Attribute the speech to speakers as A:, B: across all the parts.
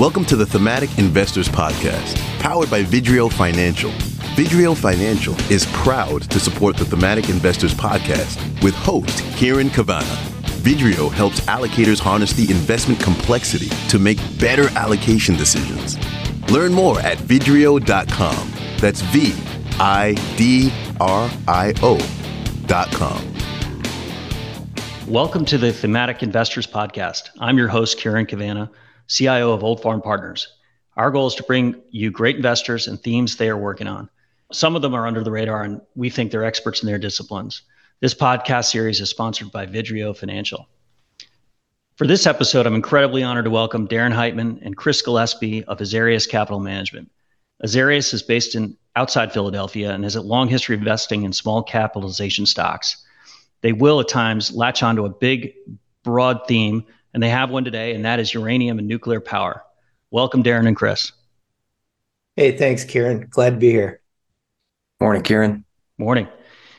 A: Welcome to the Thematic Investors Podcast, powered by Vidrio Financial. Vidrio Financial is proud to support the Thematic Investors Podcast with host Kieran Cavanna. Vidrio helps allocators harness the investment complexity to make better allocation decisions. Learn more at vidrio.com. That's V I D R I O.com.
B: Welcome to the Thematic Investors Podcast. I'm your host, Kieran Cavanna, CIO of Old Farm Partners. Our goal is to bring you great investors and themes they are working on. Some of them are under the radar, and we think they're experts in their disciplines. This podcast series is sponsored by Vidrio Financial. For this episode, I'm incredibly honored to welcome Daren Heitman and Chris Gillespie of Azarias Capital Management. Azarias is based in outside Philadelphia and has a long history of investing in small capitalization stocks they will at times latch onto a big, broad theme, and they have one today, and that is uranium and nuclear power. Welcome, Daren and Chris.
C: Hey, thanks, Kieran. Glad to be here.
D: Morning, Kieran.
B: Morning.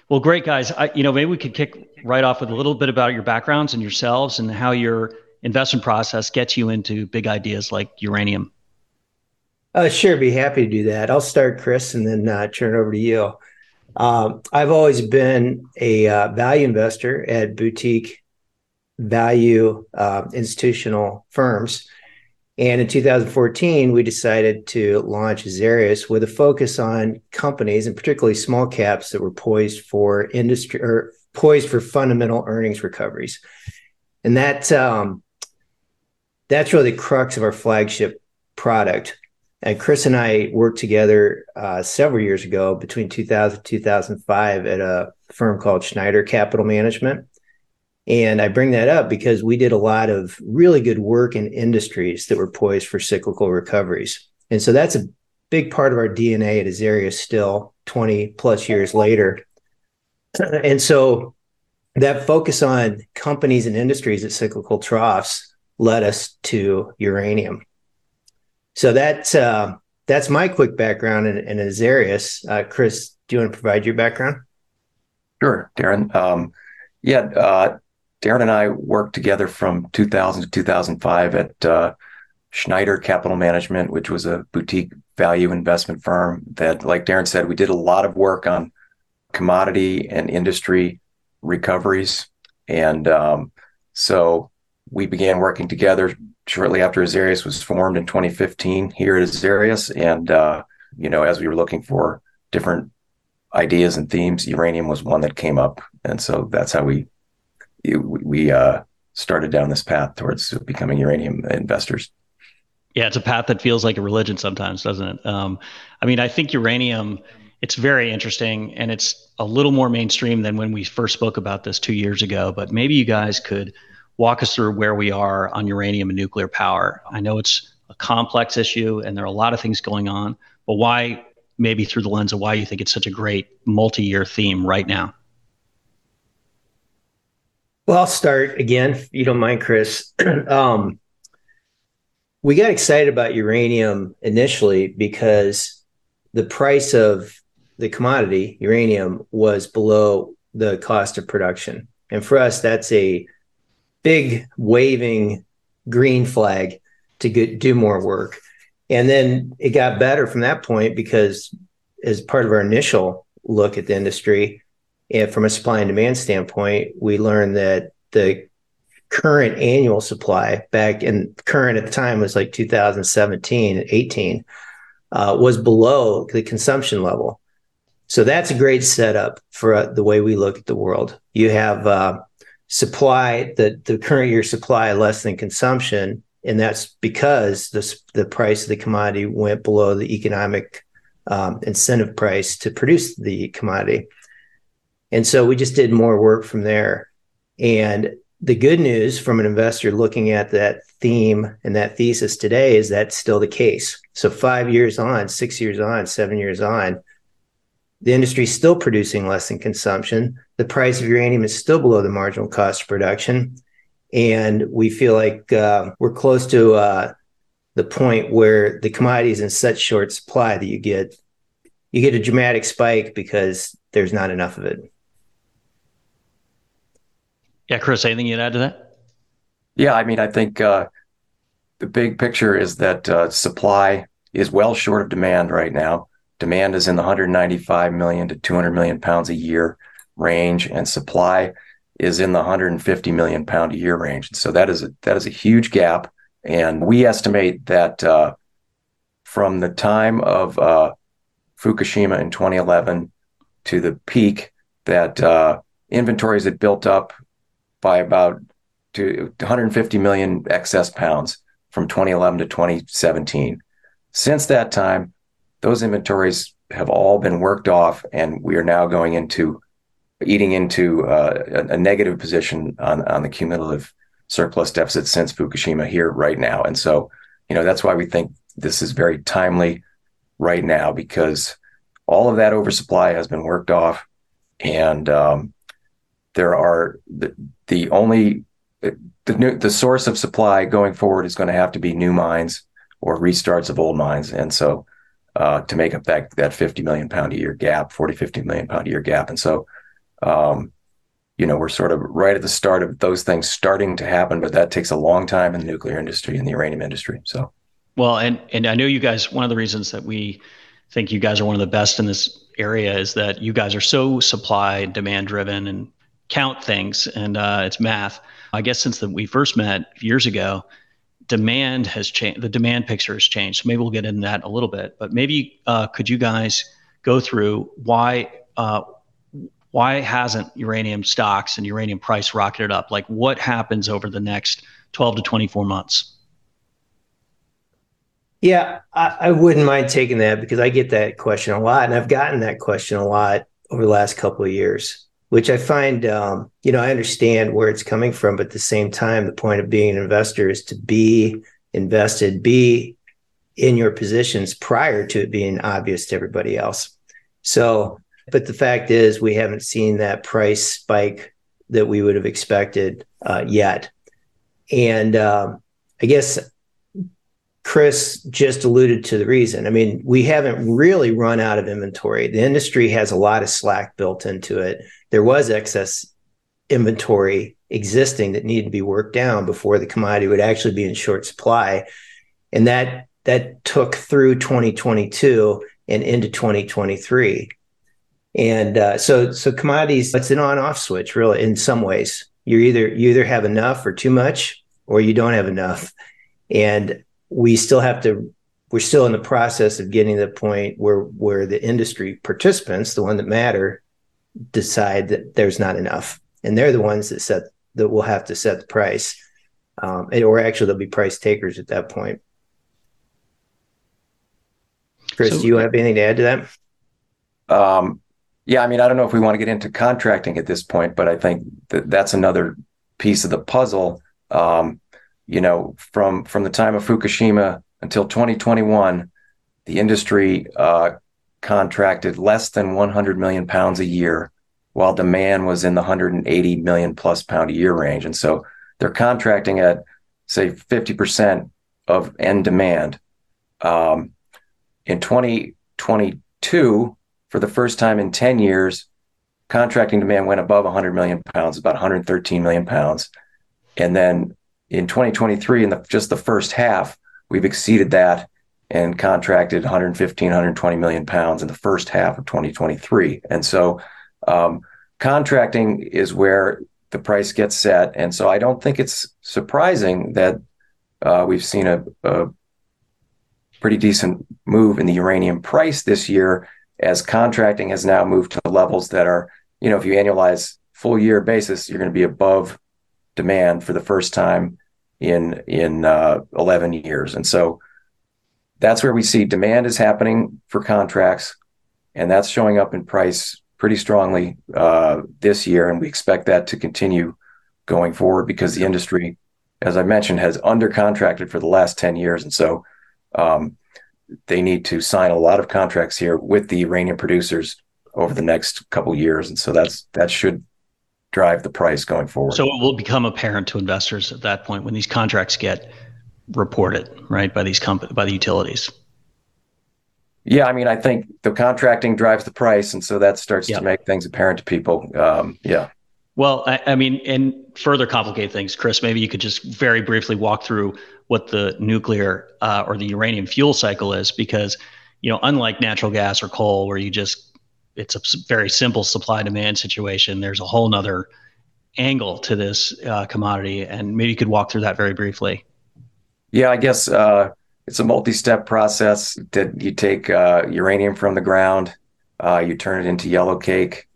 B: Well, great, guys. I, you know, maybe we could kick right off with a little bit about your backgrounds and yourselves and how your investment process gets you into big ideas like uranium.
C: Uh, sure, be happy to do that. I'll start, Chris, and then uh, turn it over to you. Um, I've always been a uh, value investor at boutique value uh, institutional firms. And in 2014, we decided to launch Azarias with a focus on companies and particularly small caps that were poised for industry or poised for fundamental earnings recoveries. And that um, that's really the crux of our flagship product. And Chris and I worked together uh, several years ago between 2000 and 2005 at a firm called Schneider Capital Management. And I bring that up because we did a lot of really good work in industries that were poised for cyclical recoveries. And so that's a big part of our DNA at Azarias still 20 plus years later. And so that focus on companies and industries at cyclical troughs led us to uranium. So that's uh, that's my quick background in, in Azarias. Uh, Chris, do you want to provide your background?
D: Sure, Daren. Um, yeah, uh, Daren and I worked together from 2000 to 2005 at uh, Schneider Capital Management, which was a boutique value investment firm that, like Daren said, we did a lot of work on commodity and industry recoveries. And um, so we began working together shortly after Azarias was formed in 2015 here at Azarias. And, uh, you know, as we were looking for different ideas and themes, uranium was one that came up. And so that's how we, we, uh, started down this path towards becoming uranium investors.
B: Yeah, it's a path that feels like a religion sometimes, doesn't it? Um, I mean, I think uranium, it's very interesting and it's a little more mainstream than when we first spoke about this two years ago. But maybe you guys could walk us through where we are on uranium and nuclear power. I know it's a complex issue and there are a lot of things going on, but why, maybe through the lens of why you think it's such a great multi year theme right now?
C: Well, I'll start again, if you don't mind, Chris. um, we got excited about uranium initially because the price of the commodity, uranium, was below the cost of production. And for us, that's a big waving green flag to get, do more work. And then it got better from that point because, as part of our initial look at the industry, and from a supply and demand standpoint, we learned that the current annual supply back in current at the time was like 2017 18 uh, was below the consumption level. So that's a great setup for uh, the way we look at the world. You have uh, supply the the current year supply less than consumption and that's because the the price of the commodity went below the economic um, incentive price to produce the commodity and so we just did more work from there and the good news from an investor looking at that theme and that thesis today is that's still the case so five years on six years on seven years on the industry is still producing less than consumption. The price of uranium is still below the marginal cost of production. And we feel like uh, we're close to uh, the point where the commodity is in such short supply that you get you get a dramatic spike because there's not enough of it.
B: Yeah, Chris, anything you'd add to that?
D: Yeah, I mean, I think uh, the big picture is that uh, supply is well short of demand right now. Demand is in the 195 million to 200 million pounds a year range, and supply is in the 150 million pound a year range. So that is a, that is a huge gap, and we estimate that uh, from the time of uh, Fukushima in 2011 to the peak, that uh, inventories had built up by about to 150 million excess pounds from 2011 to 2017. Since that time, those inventories have all been worked off, and we are now going into eating into uh, a, a, negative position on, on the cumulative surplus deficit since Fukushima here right now. And so, you know, that's why we think this is very timely right now because all of that oversupply has been worked off, and um, there are the, the only the new, the source of supply going forward is going to have to be new mines or restarts of old mines. And so uh, to make up that that 50 million pound a year gap, 40, 50 million pound a year gap. And so um, you know, we're sort of right at the start of those things starting to happen, but that takes a long time in the nuclear industry and the uranium industry. So
B: well, and and I know you guys one of the reasons that we think you guys are one of the best in this area is that you guys are so supply demand driven and count things and uh, it's math I guess since the, we first met years ago, demand has changed. The demand picture has changed. So maybe we'll get into that a little bit. But maybe uh, could you guys go through why uh, why hasn't uranium stocks and uranium price rocketed up? Like what happens over the next 12 to 24 months?
C: Yeah, I, I, wouldn't mind taking that because I get that question a lot, and I've gotten that question a lot over the last couple of years which I find, um, you know, I understand where it's coming from, but at the same time, the point of being an investor is to be invested, be in your positions prior to it being obvious to everybody else. So, but the fact is, we haven't seen that price spike that we would have expected uh, yet. And um, I guess Chris just alluded to the reason. I mean, we haven't really run out of inventory. The industry has a lot of slack built into it. There was excess inventory existing that needed to be worked down before the commodity would actually be in short supply. And that that took through 2022 and into 2023 and uh, so so commodities it's an on off switch really in some ways. You either you either have enough or too much or you don't have enough. And we still have to we're still in the process of getting to the point where where the industry participants the one that matter decide that there's not enough, and they're the ones that set that will have to set the price, um, or actually they'll be price takers at that point. Chris, so, do you have anything to add to that?
D: Um, yeah, I mean, I don't know if we want to get into contracting at this point, but I think that that's another piece of the puzzle. Um, you know, from from the time of Fukushima until 2021, the industry uh, contracted less than 100 million pounds a year, while demand was in the 180 million plus pound a year range. And so they're contracting at, say, 50% of end demand. Um, in 2022, for the first time in 10 years, contracting demand went above 100 million pounds, about 113 million pounds. And then in 2023, in the, just the first half, we've exceeded that and contracted 115, 120 million pounds in the first half of 2023. And so um, contracting is where the price gets set. And so I don't think it's surprising that uh, we've seen a, a, pretty decent move in the uranium price this year as contracting has now moved to levels that are, you know, if you annualize full year basis, you're going to be above demand for the first time in in uh, 11 years. And so that's where we see demand is happening for contracts, and that's showing up in price pretty strongly uh, this year, and we expect that to continue going forward because the industry, as I mentioned, has under contracted for the last ten years, and so um, they need to sign a lot of contracts here with the uranium producers over the next couple years, and so that's that should drive the price going forward.
B: So it will become apparent to investors at that point when these contracts get reported, right, by these comp- by the utilities.
D: Yeah, I mean, I think the contracting drives the price, and so that starts to make things apparent to people. Um, yeah.
B: Well, I, I, mean, and further complicate things, Chris, maybe you could just very briefly walk through what the nuclear uh, or the uranium fuel cycle is, because you know, unlike natural gas or coal, where you just it's a very simple supply demand situation. There's a whole nother angle to this uh, commodity, and maybe you could walk through that very briefly.
D: Yeah, I guess uh, it's a multi-step process that you take uh, uranium from the ground, uh, you turn it into yellow cake,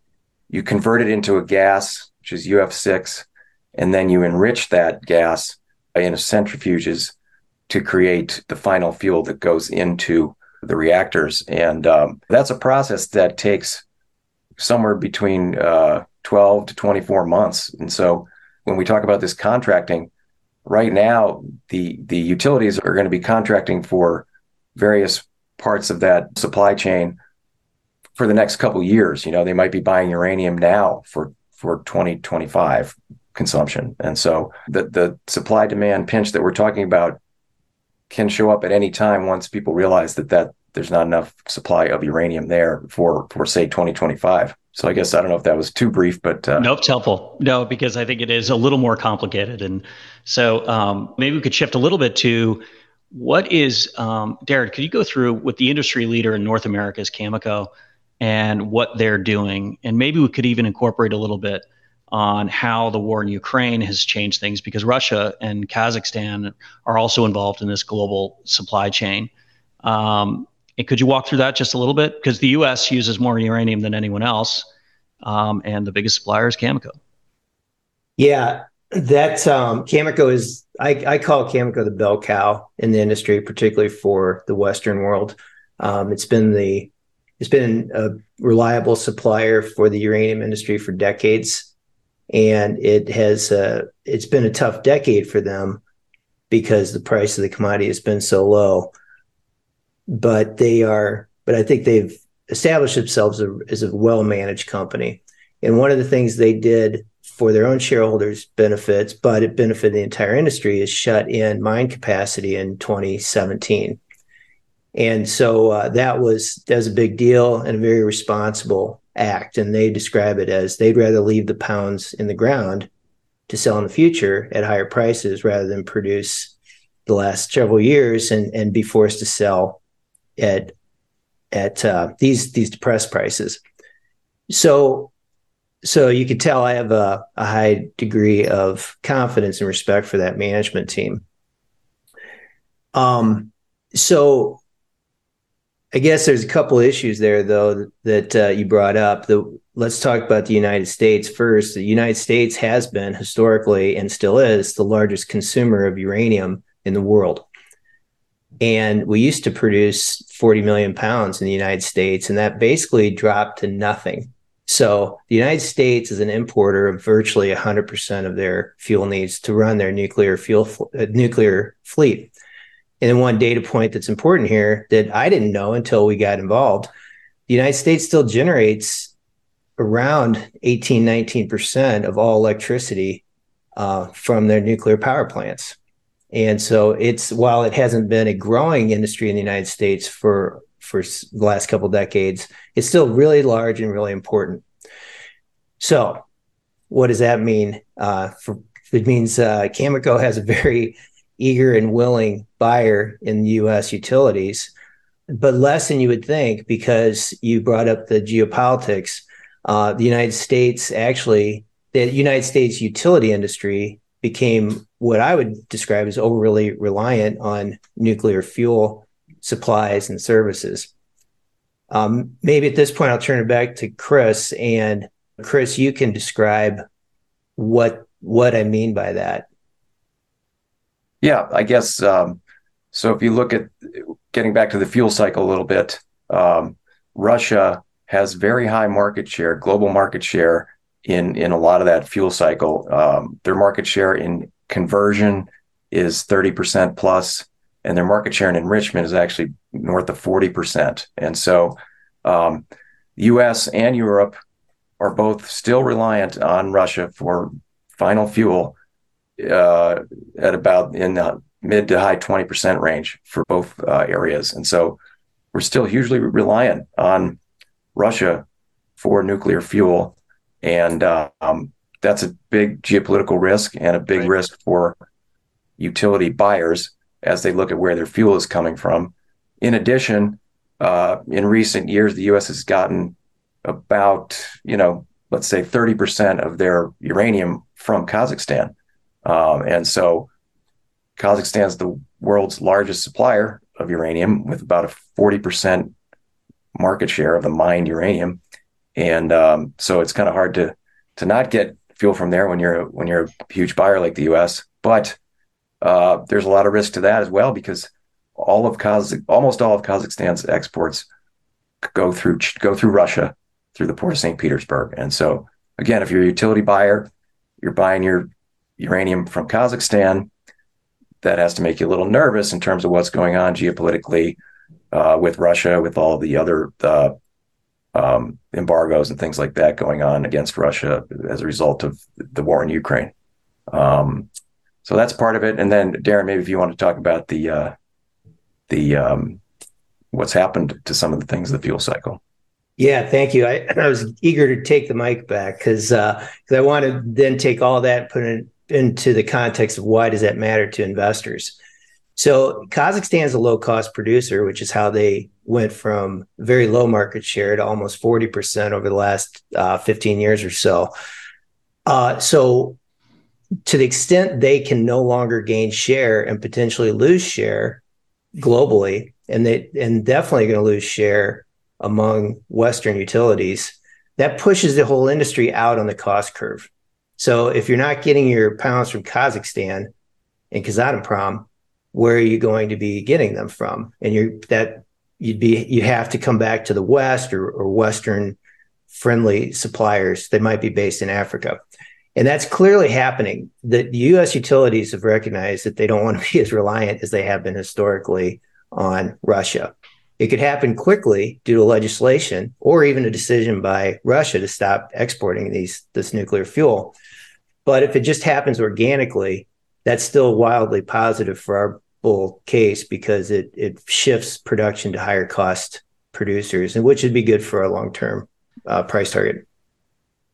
D: you convert it into a gas, which is UF6, and then you enrich that gas in centrifuges to create the final fuel that goes into the reactors. And um, that's a process that takes somewhere between uh, 12 to 24 months. And so when we talk about this contracting, right now the the utilities are going to be contracting for various parts of that supply chain for the next couple years. You know, they might be buying uranium now for for 2025 consumption. And so the the supply demand pinch that we're talking about can show up at any time once people realize that that there's not enough supply of uranium there for for say 2025. So I guess I don't know if that was too brief, but
B: uh, nope, it's helpful. No, because I think it is a little more complicated, and so um, maybe we could shift a little bit to what is um, Daren. Could you go through what the industry leader in North America is Cameco and what they're doing, and maybe we could even incorporate a little bit on how the war in Ukraine has changed things because Russia and Kazakhstan are also involved in this global supply chain. Um, could you walk through that just a little bit? Because the U.S. uses more uranium than anyone else, um, and the biggest supplier is Cameco.
C: Yeah, that um, Cameco is. I, I call Cameco the bell cow in the industry, particularly for the Western world. Um, it's been the it's been a reliable supplier for the uranium industry for decades, and it has uh, it's been a tough decade for them because the price of the commodity has been so low but they are, but I think they've established themselves as a well managed company. And one of the things they did for their own shareholders' benefits, but it benefited the entire industry, is shut in mine capacity in 2017. And so uh, that was that was a big deal and a very responsible act. And they describe it as they'd rather leave the pounds in the ground to sell in the future at higher prices rather than produce the last several years and, and be forced to sell at at uh, these these depressed prices. So so you could tell I have a, a high degree of confidence and respect for that management team. Um, so I guess there's a couple issues there though that uh, you brought up. The let's talk about the United States first. The United States has been historically and still is the largest consumer of uranium in the world. And we used to produce 40 million pounds in the United States, and that basically dropped to nothing. So the United States is an importer of virtually 100% of their fuel needs to run their nuclear fuel uh, nuclear fleet. And then one data point that's important here that I didn't know until we got involved, the United States still generates around 18, 19% of all electricity uh, from their nuclear power plants. And so it's while it hasn't been a growing industry in the United States for for the last couple decades, it's still really large and really important. So, what does that mean? Uh, for, it means uh, Cameco has a very eager and willing buyer in U.S. utilities, but less than you would think because you brought up the geopolitics. Uh, the United States actually, the United States utility industry became what I would describe as overly reliant on nuclear fuel supplies and services. Um, maybe at this point, I'll turn it back to Chris. And Chris, you can describe what what I mean by that.
D: Yeah, I guess um, so. If you look at getting back to the fuel cycle a little bit, um, Russia has very high market share, global market share in in a lot of that fuel cycle. Um, their market share in conversion is 30% plus, and their market share in enrichment is actually north of 40%. And so, um, U.S. and Europe are both still reliant on Russia for final fuel uh, at about in the mid to high 20% range for both uh, areas. And so, we're still hugely reliant on Russia for nuclear fuel and um, that's a big geopolitical risk and a big right. risk for utility buyers as they look at where their fuel is coming from. In addition, uh, in recent years, the U.S. has gotten about, you know, let's say 30% of their uranium from Kazakhstan. Um, and so Kazakhstan is the world's largest supplier of uranium with about a 40% market share of the mined uranium. And um, so it's kind of hard to to not get fuel from there when you're when you're a huge buyer like the U.S. But uh, there's a lot of risk to that as well because all of Kazakh, almost all of Kazakhstan's exports go through go through Russia through the port of St. Petersburg. And so again, if you're a utility buyer, you're buying your uranium from Kazakhstan. That has to make you a little nervous in terms of what's going on geopolitically uh, with Russia, with all the other uh, um, embargoes and things like that going on against Russia as a result of the war in Ukraine. Um, so that's part of it. And then Daren, maybe if you want to talk about the uh, the um, what's happened to some of the things of the fuel cycle.
C: Yeah, thank you. I, I was eager to take the mic back because uh, I want to then take all that and put it into the context of why does that matter to investors. So Kazakhstan is a low cost producer, which is how they went from very low market share to almost 40% over the last uh, 15 years or so. Uh, so to the extent they can no longer gain share and potentially lose share globally, and they and definitely going to lose share among Western utilities, that pushes the whole industry out on the cost curve. So if you're not getting your pounds from Kazakhstan and Kazatomprom, where are you going to be getting them from? And you're that you'd be you have to come back to the West or, or Western friendly suppliers that might be based in Africa. And that's clearly happening. The US utilities have recognized that they don't want to be as reliant as they have been historically on Russia. It could happen quickly due to legislation or even a decision by Russia to stop exporting these this nuclear fuel. But if it just happens organically, that's still wildly positive for our bull case because it it shifts production to higher cost producers, and which would be good for our long term uh, price target.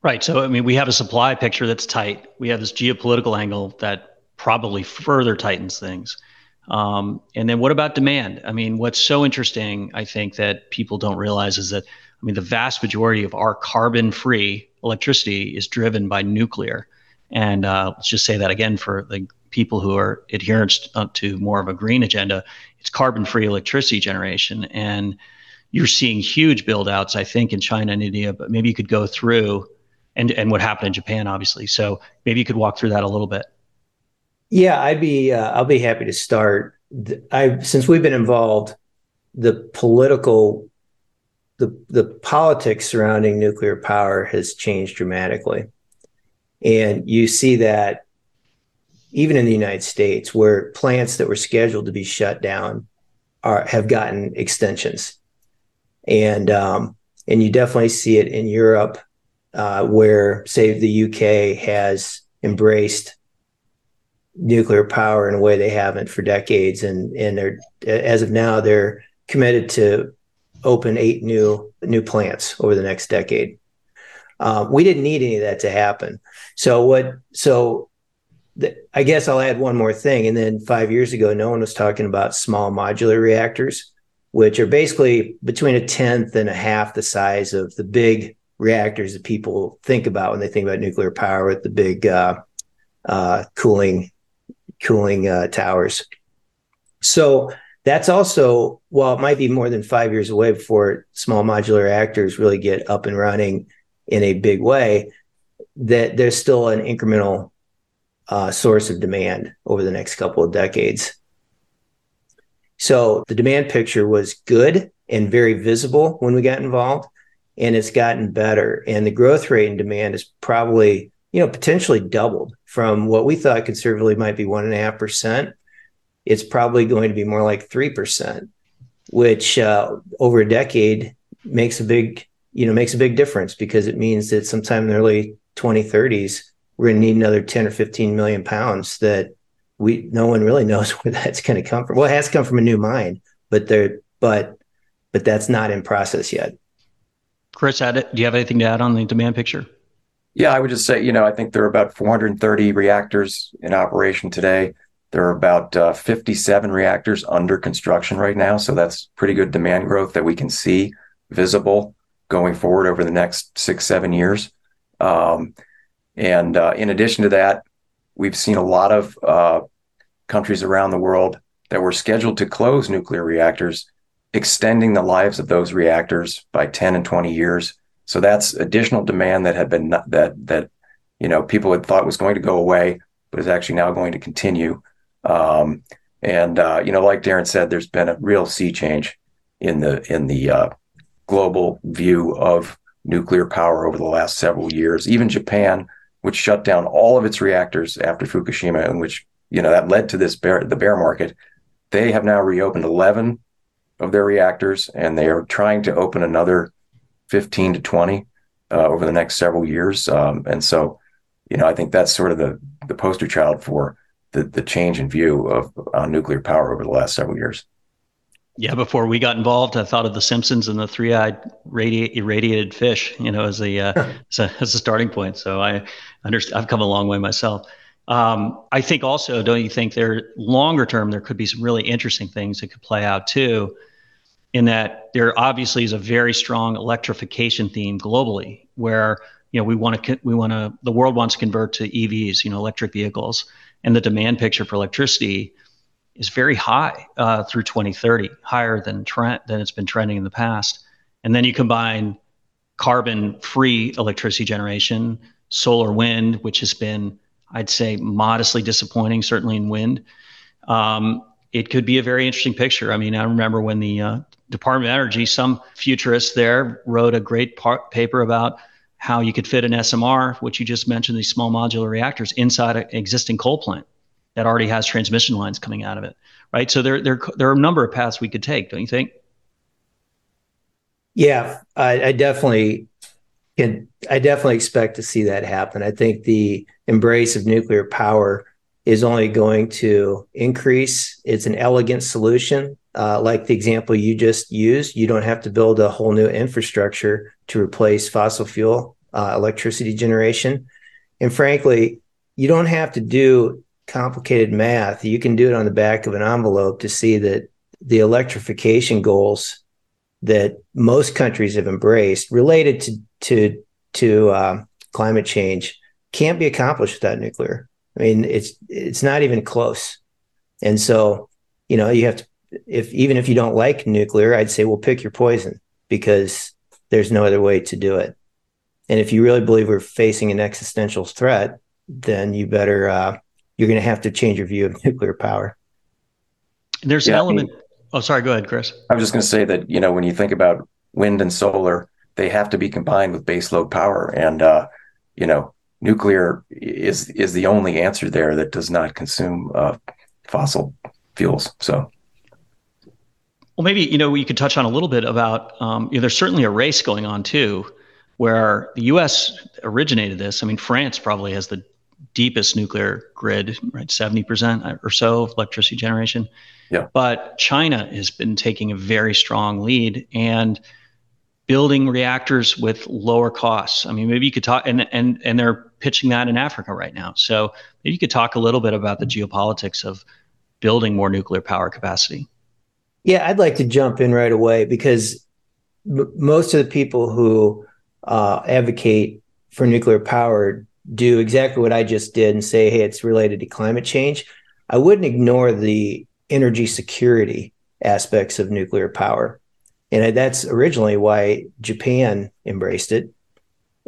B: Right. So, I mean, we have a supply picture that's tight. We have this geopolitical angle that probably further tightens things. Um, and then what about demand? I mean, what's so interesting, I think, that people don't realize is that, I mean, the vast majority of our carbon free electricity is driven by nuclear. And uh, let's just say that again for the people who are adherents to more of a green agenda, it's carbon free electricity generation. And you're seeing huge build outs, I think, in China and India, but maybe you could go through and and what happened in Japan, obviously. So maybe you could walk through that a little bit.
C: Yeah, I'd be uh, I'll be happy to start. I since we've been involved, the political the the politics surrounding nuclear power has changed dramatically, and you see that even in the United States, where plants that were scheduled to be shut down are have gotten extensions, and um, and you definitely see it in Europe uh, where, say, the UK has embraced nuclear power in a way they haven't for decades, and and they're as of now they're committed to open eight new new plants over the next decade. Uh, we didn't need any of that to happen. So what? So I guess I'll add one more thing. And then five years ago, no one was talking about small modular reactors, which are basically between a tenth and a half the size of the big reactors that people think about when they think about nuclear power with the big uh, uh, cooling cooling uh, towers. So that's also while it might be more than five years away before small modular reactors really get up and running in a big way, that there's still an incremental uh, source of demand over the next couple of decades. So the demand picture was good and very visible when we got involved and it's gotten better. And the growth rate in demand is probably, you know, potentially doubled from what we thought conservatively might be one and a half percent. It's probably going to be more like three percent, which uh, over a decade makes a big, you know, makes a big difference because it means that sometime in the early 2030s we're going to need another 10 or 15 million pounds that we no one really knows where that's going to come from. Well, it has to come from a new mine, but there, but but that's not in process yet.
B: Chris. Do you have anything to add on the demand picture?
D: Yeah, I would just say, you know, I think there are about 430 reactors in operation today. There are about uh, 57 reactors under construction right now. So that's pretty good demand growth that we can see visible going forward over the next six, seven years. Um, and uh, in addition to that, we've seen a lot of uh, countries around the world that were scheduled to close nuclear reactors, extending the lives of those reactors by 10 and 20 years. So that's additional demand that had been that that you know people had thought was going to go away, but is actually now going to continue. Um, and uh, you know, like Daren said, there's been a real sea change in the in the uh, global view of nuclear power over the last several years. Even Japan, which shut down all of its reactors after Fukushima, and which you know that led to this bear the bear market, they have now reopened 11 of their reactors, and they are trying to open another 15 to 20 uh, over the next several years. Um, and so, you know, I think that's sort of the the poster child for the the change in view of uh, nuclear power over the last several years.
B: Yeah, before we got involved, I thought of The Simpsons and the three-eyed radi- irradiated fish, you know, as a, uh, as a as a starting point. So I understand. I've come a long way myself. Um, I think also, don't you think there longer term there could be some really interesting things that could play out too, in that there obviously is a very strong electrification theme globally, where you know we want to we want to the world wants to convert to EVs, you know, electric vehicles, and the demand picture for electricity is very high uh, through 2030, higher than trend than it's been trending in the past. And then you combine carbon-free electricity generation, solar wind, which has been, I'd say, modestly disappointing, certainly in wind. Um, it could be a very interesting picture. I mean, I remember when the uh, Department of Energy, some futurist there wrote a great par- paper about how you could fit an SMR, which you just mentioned, these small modular reactors, inside an existing coal plant that already has transmission lines coming out of it, right? So there, there, there are a number of paths we could take, don't you think?
C: Yeah, I, I definitely can. I definitely expect to see that happen. I think the embrace of nuclear power is only going to increase. It's an elegant solution. Uh, like the example you just used, you don't have to build a whole new infrastructure to replace fossil fuel uh, electricity generation. And frankly, you don't have to do complicated math. You can do it on the back of an envelope to see that the electrification goals that most countries have embraced related to to to uh, climate change can't be accomplished without nuclear. I mean, it's it's not even close. And so, you know, you have to if even if you don't like nuclear, I'd say well pick your poison because there's no other way to do it. And if you really believe we're facing an existential threat, then you better uh, you're going to have to change your view of nuclear power.
B: There's yeah, an element. I mean, oh, sorry. Go ahead, Chris.
D: I was just going to say that you know when you think about wind and solar, they have to be combined with baseload power, and uh, you know nuclear is is the only answer there that does not consume uh, fossil fuels. So.
B: Well, maybe you know you could touch on a little bit about. Um, you know, there's certainly a race going on too, where the U.S. originated this. I mean, France probably has the deepest nuclear grid, right? 70% or so of electricity generation.
D: Yeah.
B: But China has been taking a very strong lead and building reactors with lower costs. I mean, maybe you could talk, and and and they're pitching that in Africa right now. So maybe you could talk a little bit about the geopolitics of building more nuclear power capacity.
C: Yeah, I'd like to jump in right away because m- most of the people who uh, advocate for nuclear power do exactly what I just did and say, hey, it's related to climate change, I wouldn't ignore the energy security aspects of nuclear power. And that's originally why Japan embraced it.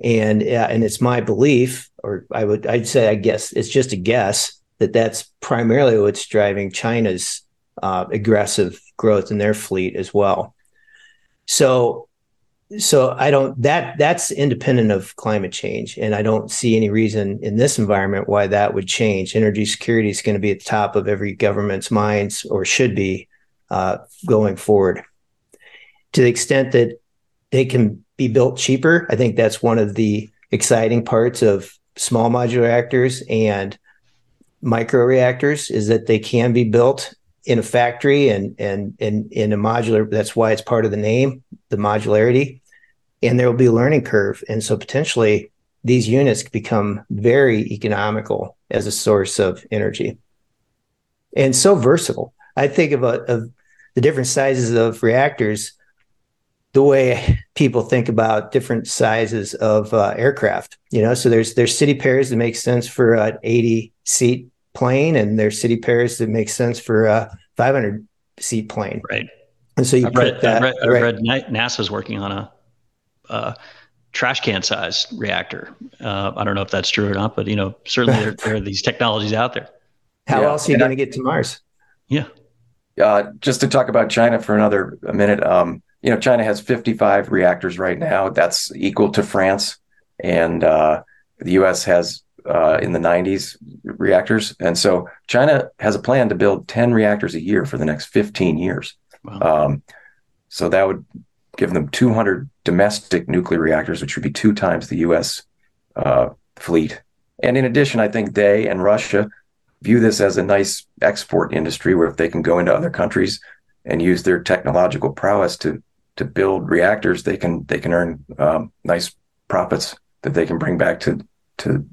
C: And uh, and it's my belief, or I would I'd say I guess it's just a guess that that's primarily what's driving China's uh, aggressive growth in their fleet as well. So so I don't that that's independent of climate change, and I don't see any reason in this environment why that would change. Energy security is going to be at the top of every government's minds, or should be uh, going forward. To the extent that they can be built cheaper, I think that's one of the exciting parts of small modular reactors and micro reactors is that they can be built in a factory and and and in a modular that's why it's part of the name the modularity and there will be a learning curve and so potentially these units become very economical as a source of energy and so versatile. I think of, a, of the different sizes of reactors the way people think about different sizes of uh, aircraft. You know, so there's there's city pairs that make sense for an 80 seat plane, and there's city pairs that make sense for a 500 seat plane.
B: Right.
C: And so you
B: I've
C: put
B: read,
C: that.
B: I've read, I've
C: right.
B: read NASA's working on a, a trash can size reactor. Uh, I don't know if that's true or not, but you know, certainly there, there are these technologies out there.
C: How
D: Yeah.
C: else are you going to get to Mars?
B: Yeah.
D: Uh, just to talk about China for another minute, um, you know, China has 55 reactors right now. That's equal to France, and uh, the U.S. has uh, in the 90s reactors, and so China has a plan to build 10 reactors a year for the next 15 years.
B: Wow.
D: Um, so that would give them 200 domestic nuclear reactors, which would be two times the U.S. Uh, fleet. And in addition, I think they and Russia view this as a nice export industry where if they can go into other countries and use their technological prowess to to build reactors, they can they can earn um, nice profits that they can bring back to to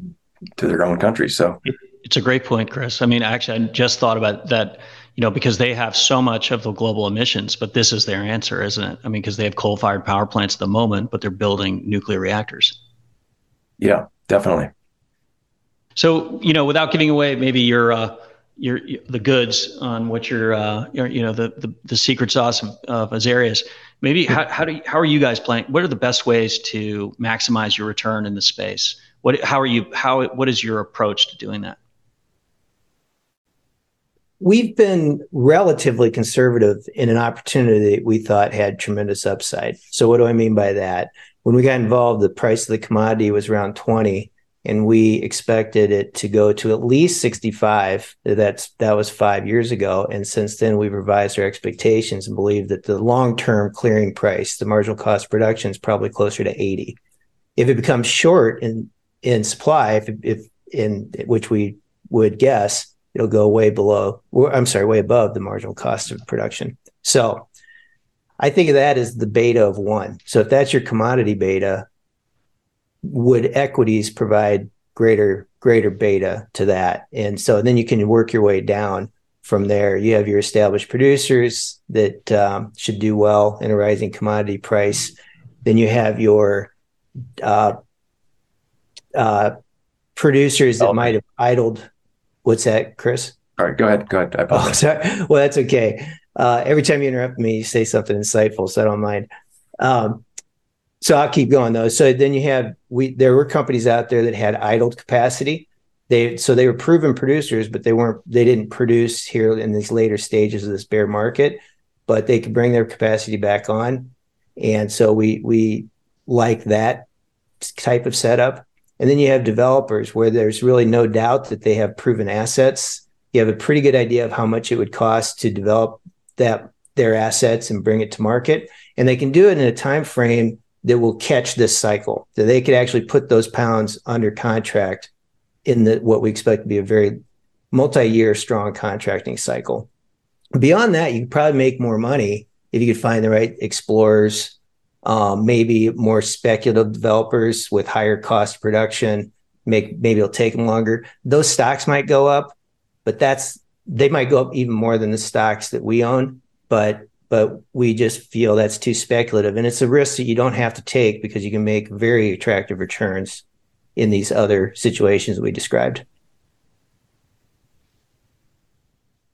D: to their own country. So
B: It's a great point, Chris. I mean, actually, I just thought about that, you know, because they have so much of the global emissions, but this is their answer, isn't it? I mean, because they have coal fired power plants at the moment, but they're building nuclear reactors.
D: yeah, definitely.
B: So, you know, without giving away maybe your, uh, your, your the goods on what your, uh, your you know, the, the, the secret sauce of, of Azarias, maybe how, how do you, how are you guys playing? What are the best ways to maximize your return in the space? What, how are you, how, what is your approach to doing that?
C: We've been relatively conservative in an opportunity that we thought had tremendous upside. So, what do I mean by that? When we got involved, the price of the commodity was around 20, and we expected it to go to at least 65. That's that was five years ago, and since then we've revised our expectations and believe that the long-term clearing price, the marginal cost of production, is probably closer to 80. If it becomes short in in supply, if, if in which we would guess, it'll go way below. I'm sorry, way above the marginal cost of production. So I think of that as the beta of one. So if that's your commodity beta, would equities provide greater greater beta to that? And so then you can work your way down from there. You have your established producers that um, should do well in a rising commodity price. Then you have your uh, uh, producers that
D: Okay.
C: might have idled. What's that, Chris?
D: All right, go ahead. Go ahead. I
C: Oh, sorry. Well, that's okay. Uh, every time you interrupt me, you say something insightful, so I don't mind. Um, so I'll keep going though. So then you have we there were companies out there that had idled capacity. They so they were proven producers, but they weren't they didn't produce here in these later stages of this bear market, but they could bring their capacity back on. And so we we like that type of setup. And then you have developers where there's really no doubt that they have proven assets. You have a pretty good idea of how much it would cost to develop that their assets and bring it to market. And they can do it in a time frame that will catch this cycle. That they could actually put those pounds under contract in the what we expect to be a very multi-year strong contracting cycle. Beyond that, you could probably make more money if you could find the right explorers, um, maybe more speculative developers with higher cost production. Make maybe it'll take them longer. Those stocks might go up, but that's they might go up even more than the stocks that we own. But but we just feel that's too speculative, and it's a risk that you don't have to take because you can make very attractive returns in these other situations that we described.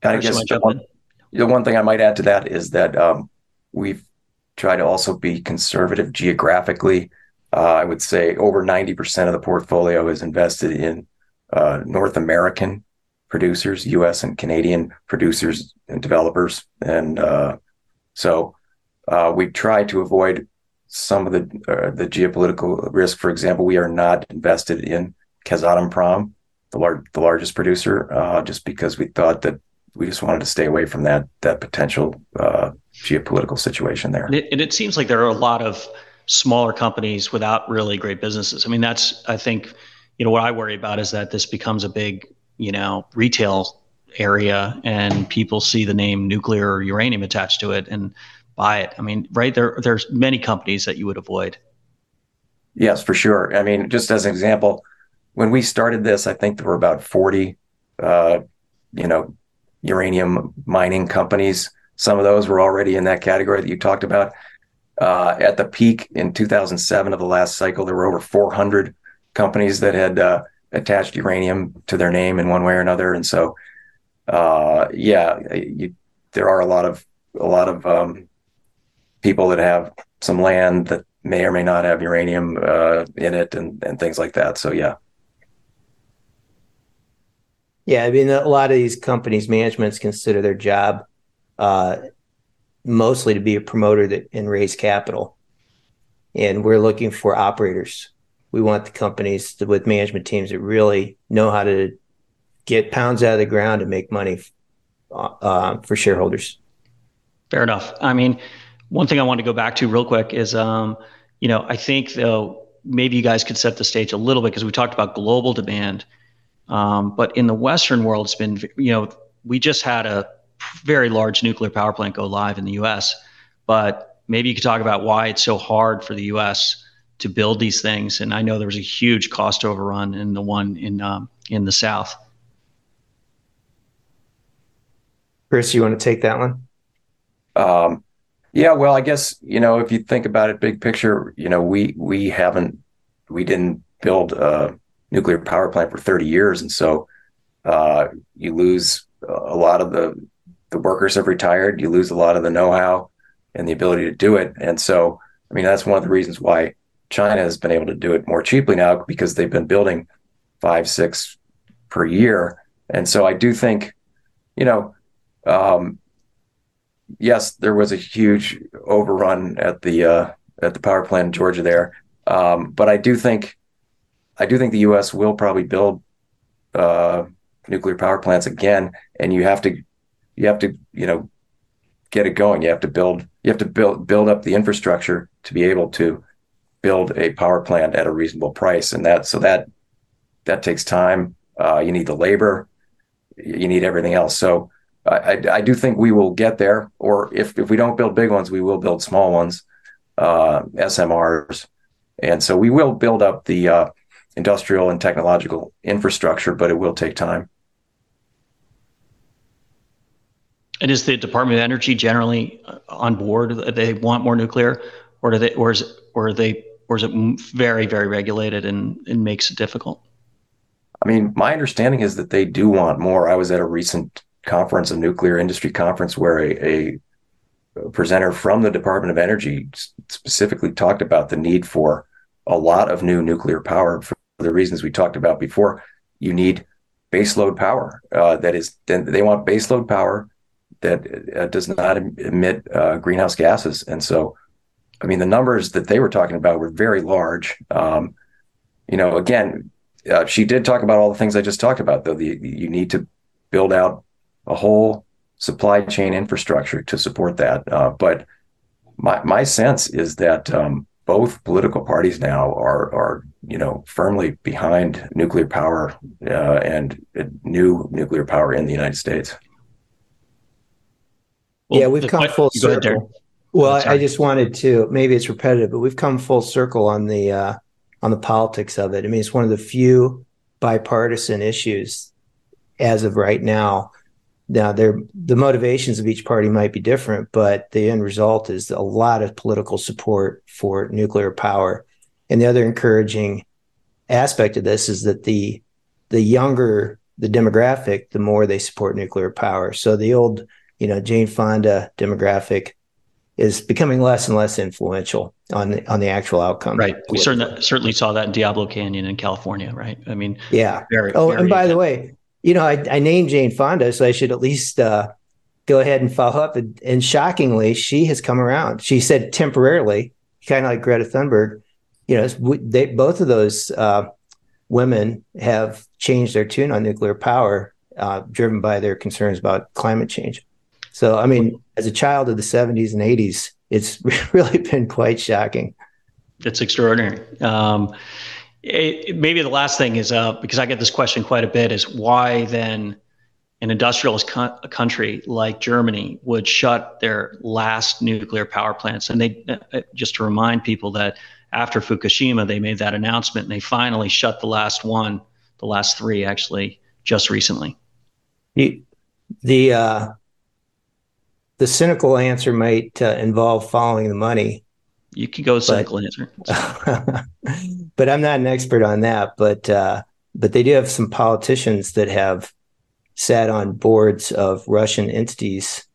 D: And I guess
B: wanna
D: the one, the one thing I might add to that is that um, we've tried to also be conservative geographically. Uh, I would say over 90% of the portfolio is invested in uh, North American producers, US and Canadian producers and developers. And uh, so uh, we try to avoid some of the uh, the geopolitical risk. For example, we are not invested in Kazatomprom, the, lar- the largest producer, uh, just because we thought that we just wanted to stay away from that that potential uh, geopolitical situation there.
B: And it, and it seems like there are a lot of smaller companies without really great businesses. I mean, that's I think you know what I worry about is that this becomes a big you know retail area and people see the name nuclear or uranium attached to it and buy it. I mean, right there there's many companies that you would avoid.
D: Yes, for sure. I mean, just as an example, when we started this, I think there were about 40, uh, you know, uranium mining companies. Some of those were already in that category that you talked about. Uh, at the peak in 2007 of the last cycle, there were over 400 companies that had uh, attached uranium to their name in one way or another. And so, uh, yeah, you, there are a lot of a lot of um, people that have some land that may or may not have uranium uh, in it, and and things like that. So, yeah.
C: Yeah, I mean, a lot of these companies' managements consider their job uh, mostly to be a promoter that and raise capital, and we're looking for operators. We want the companies to, with management teams that really know how to get pounds out of the ground and make money uh, uh for shareholders.
B: Fair enough. I mean, one thing I want to go back to real quick is, um, you know, I think though maybe you guys could set the stage a little bit because we talked about global demand um, but in the Western world, it's been, you know, we just had a very large nuclear power plant go live in the US. But maybe you could talk about why it's so hard for the US to build these things. And I know there was a huge cost overrun in the one in, um, in the South.
C: Chris, you want to take that one?
D: Um, yeah, well, I guess you know if you think about it, big picture, you know, we we haven't we didn't build uh, nuclear power plant for 30 years. And so uh, you lose a lot of the, the workers have retired. You lose a lot of the know-how and the ability to do it. And so, I mean, that's one of the reasons why China has been able to do it more cheaply now because they've been building five, six per year. And so I do think, you know, um, yes, there was a huge overrun at the uh, at the power plant in Georgia there, um, but I do think I do think the U.S. will probably build uh, nuclear power plants again, and you have to you have to you know get it going. You have to build you have to build build up the infrastructure to be able to build a power plant at a reasonable price, and that so that that takes time. Uh, you need the labor, you need everything else. So I, I, do think we will get there, or if if we don't build big ones, we will build small ones, uh, SMRs, and so we will build up the uh, industrial and technological infrastructure, but it will take time.
B: And is the Department of Energy generally uh, on board? They want more nuclear, or do they, or is, or are they, or is it very, very regulated and it makes it difficult?
D: I mean, my understanding is that they do want more. I was at a recent conference, a nuclear industry conference, where a, a presenter from the Department of Energy specifically talked about the need for a lot of new nuclear power for the reasons we talked about before, you need baseload power. Uh, that is, they want baseload power that uh, does not emit uh, greenhouse gases. And so, I mean, the numbers that they were talking about were very large. Um, you know, again, uh, she did talk about all the things I just talked about, though. The, you need to build out a whole supply chain infrastructure to support that. Uh, but my my sense is that um, both political parties now are are you know firmly behind nuclear power uh, and new nuclear power in the United States.
C: Well, yeah, we've come full circle. Well, I, I just wanted to maybe it's repetitive, but we've come full circle on the uh, on the politics of it. I mean, it's one of the few bipartisan issues as of right now now, the motivations of each party might be different, but the end result is a lot of political support for nuclear power. And the other encouraging aspect of this is that the the younger the demographic, the more they support nuclear power. So the old, you know, Jane Fonda demographic is becoming less and less influential on the, on the actual outcome.
B: Right. We certainly certainly saw that in Diablo Canyon in California. Right. I mean,
C: yeah. Very, oh, very and by the way, you know, I, I named Jane Fonda, so I should at least uh, go ahead and follow up. And, and, shockingly, she has come around. She said temporarily, kind of like Greta Thunberg. You know, they both of those uh, women have changed their tune on nuclear power, uh, driven by their concerns about climate change. So, I mean, as a child of the '70s and '80s, it's really been quite shocking.
B: It's extraordinary. Um, it, maybe the last thing is uh, because I get this question quite a bit is why then an industrialist co- country like Germany would shut their last nuclear power plants. And they uh, just to remind people that after Fukushima, they made that announcement and they finally shut the last one, the last three actually, just recently.
C: The the, uh, the cynical answer might uh, involve following the money.
B: You can go cynical answer.
C: but I'm not an expert on that. But uh, but they do have some politicians that have sat on boards of Russian entities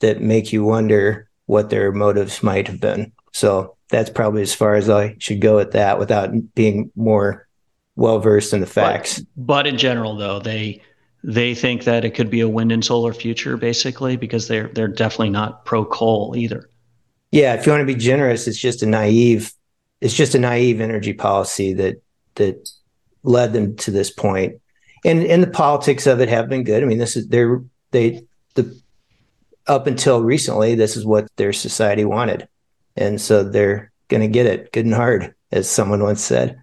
C: that make you wonder what their motives might have been. So that's probably as far as I should go at that without being more well versed in the facts.
B: But, but, in general, though, they they think that it could be a wind and solar future, basically, because they're they're definitely not pro coal either.
C: Yeah, if you want to be generous, it's just a naive it's just a naive energy policy that that led them to this point. And and the politics of it have been good. I mean, this is they're they the up until recently, this is what their society wanted. And so they're going to get it good and hard, as someone once said.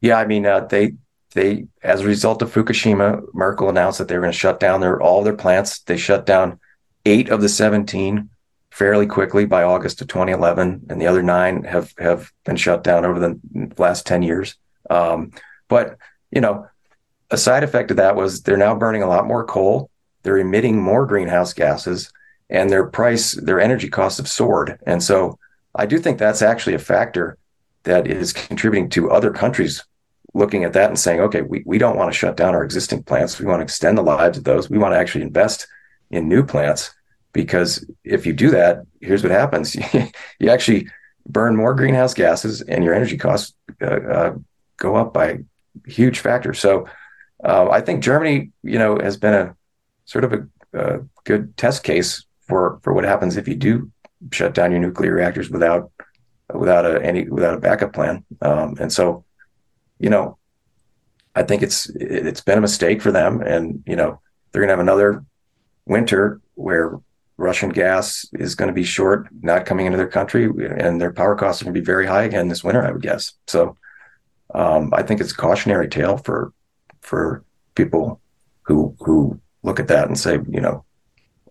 D: Yeah, I mean, uh, they they as a result of Fukushima, Merkel announced that they were going to shut down their all their plants. They shut down eight of the seventeen fairly quickly by August of 2011, and the other nine have have been shut down over the last ten years. Um, but you know, a side effect of that was they're now burning a lot more coal. They're emitting more greenhouse gases, and their price, their energy costs have soared. And so I do think that's actually a factor that is contributing to other countries looking at that and saying, okay, we, we don't want to shut down our existing plants. We want to extend the lives of those. We want to actually invest in new plants because if you do that, here's what happens: you actually burn more greenhouse gases, and your energy costs uh, uh, go up by huge factors. So uh, I think Germany, you know, has been a sort of a, a, good test case for for what happens if you do shut down your nuclear reactors without without a any without a backup plan. Um, and so, you know, I think it's it's been a mistake for them, and you know, they're going to have another winter where Russian gas is going to be short, not coming into their country, and their power costs are going to be very high again this winter, I would guess. So, um, I think it's a cautionary tale for for people who who look at that and say, you know,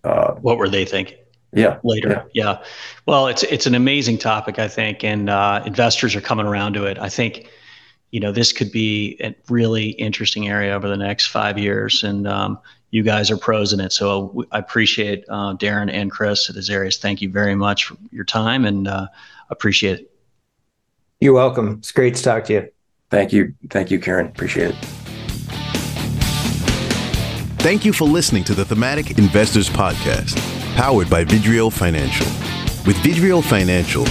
B: uh, what were they thinking?
D: Yeah,
B: later. Yeah. yeah. Well, it's it's an amazing topic, I think, and uh, investors are coming around to it. I think, you know, this could be a really interesting area over the next five years, and um, you guys are pros in it. So I appreciate uh, Daren and Chris at Azarias. Thank you very much for your time, and uh, appreciate it.
C: You're welcome. It's great to talk to you.
D: Thank you. Thank you, Kieran. Appreciate it.
A: Thank you for listening to the Thematic Investors Podcast, powered by Vidrio Financial. With Vidrio Financial,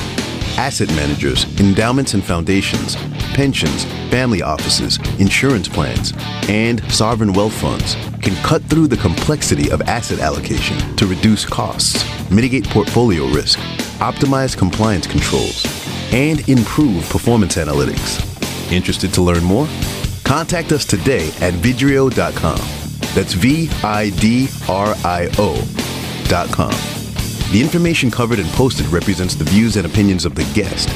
A: asset managers, endowments and foundations, pensions, family offices, insurance plans, and sovereign wealth funds can cut through the complexity of asset allocation to reduce costs, mitigate portfolio risk, optimize compliance controls, and improve performance analytics. Interested to learn more? Contact us today at vidrio.com. That's V I D R I O.com. The information covered and posted represents the views and opinions of the guest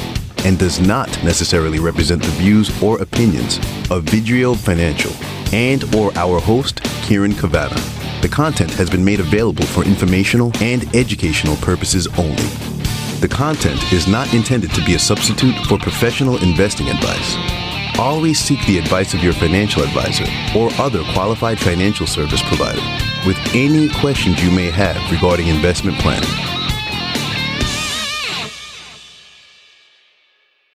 A: and does not necessarily represent the views or opinions of Vidrio Financial and or our host, Kieran Cavanna. The content has been made available for informational and educational purposes only. The content is not intended to be a substitute for professional investing advice. Always seek the advice of your financial advisor or other qualified financial service provider with any questions you may have regarding investment planning.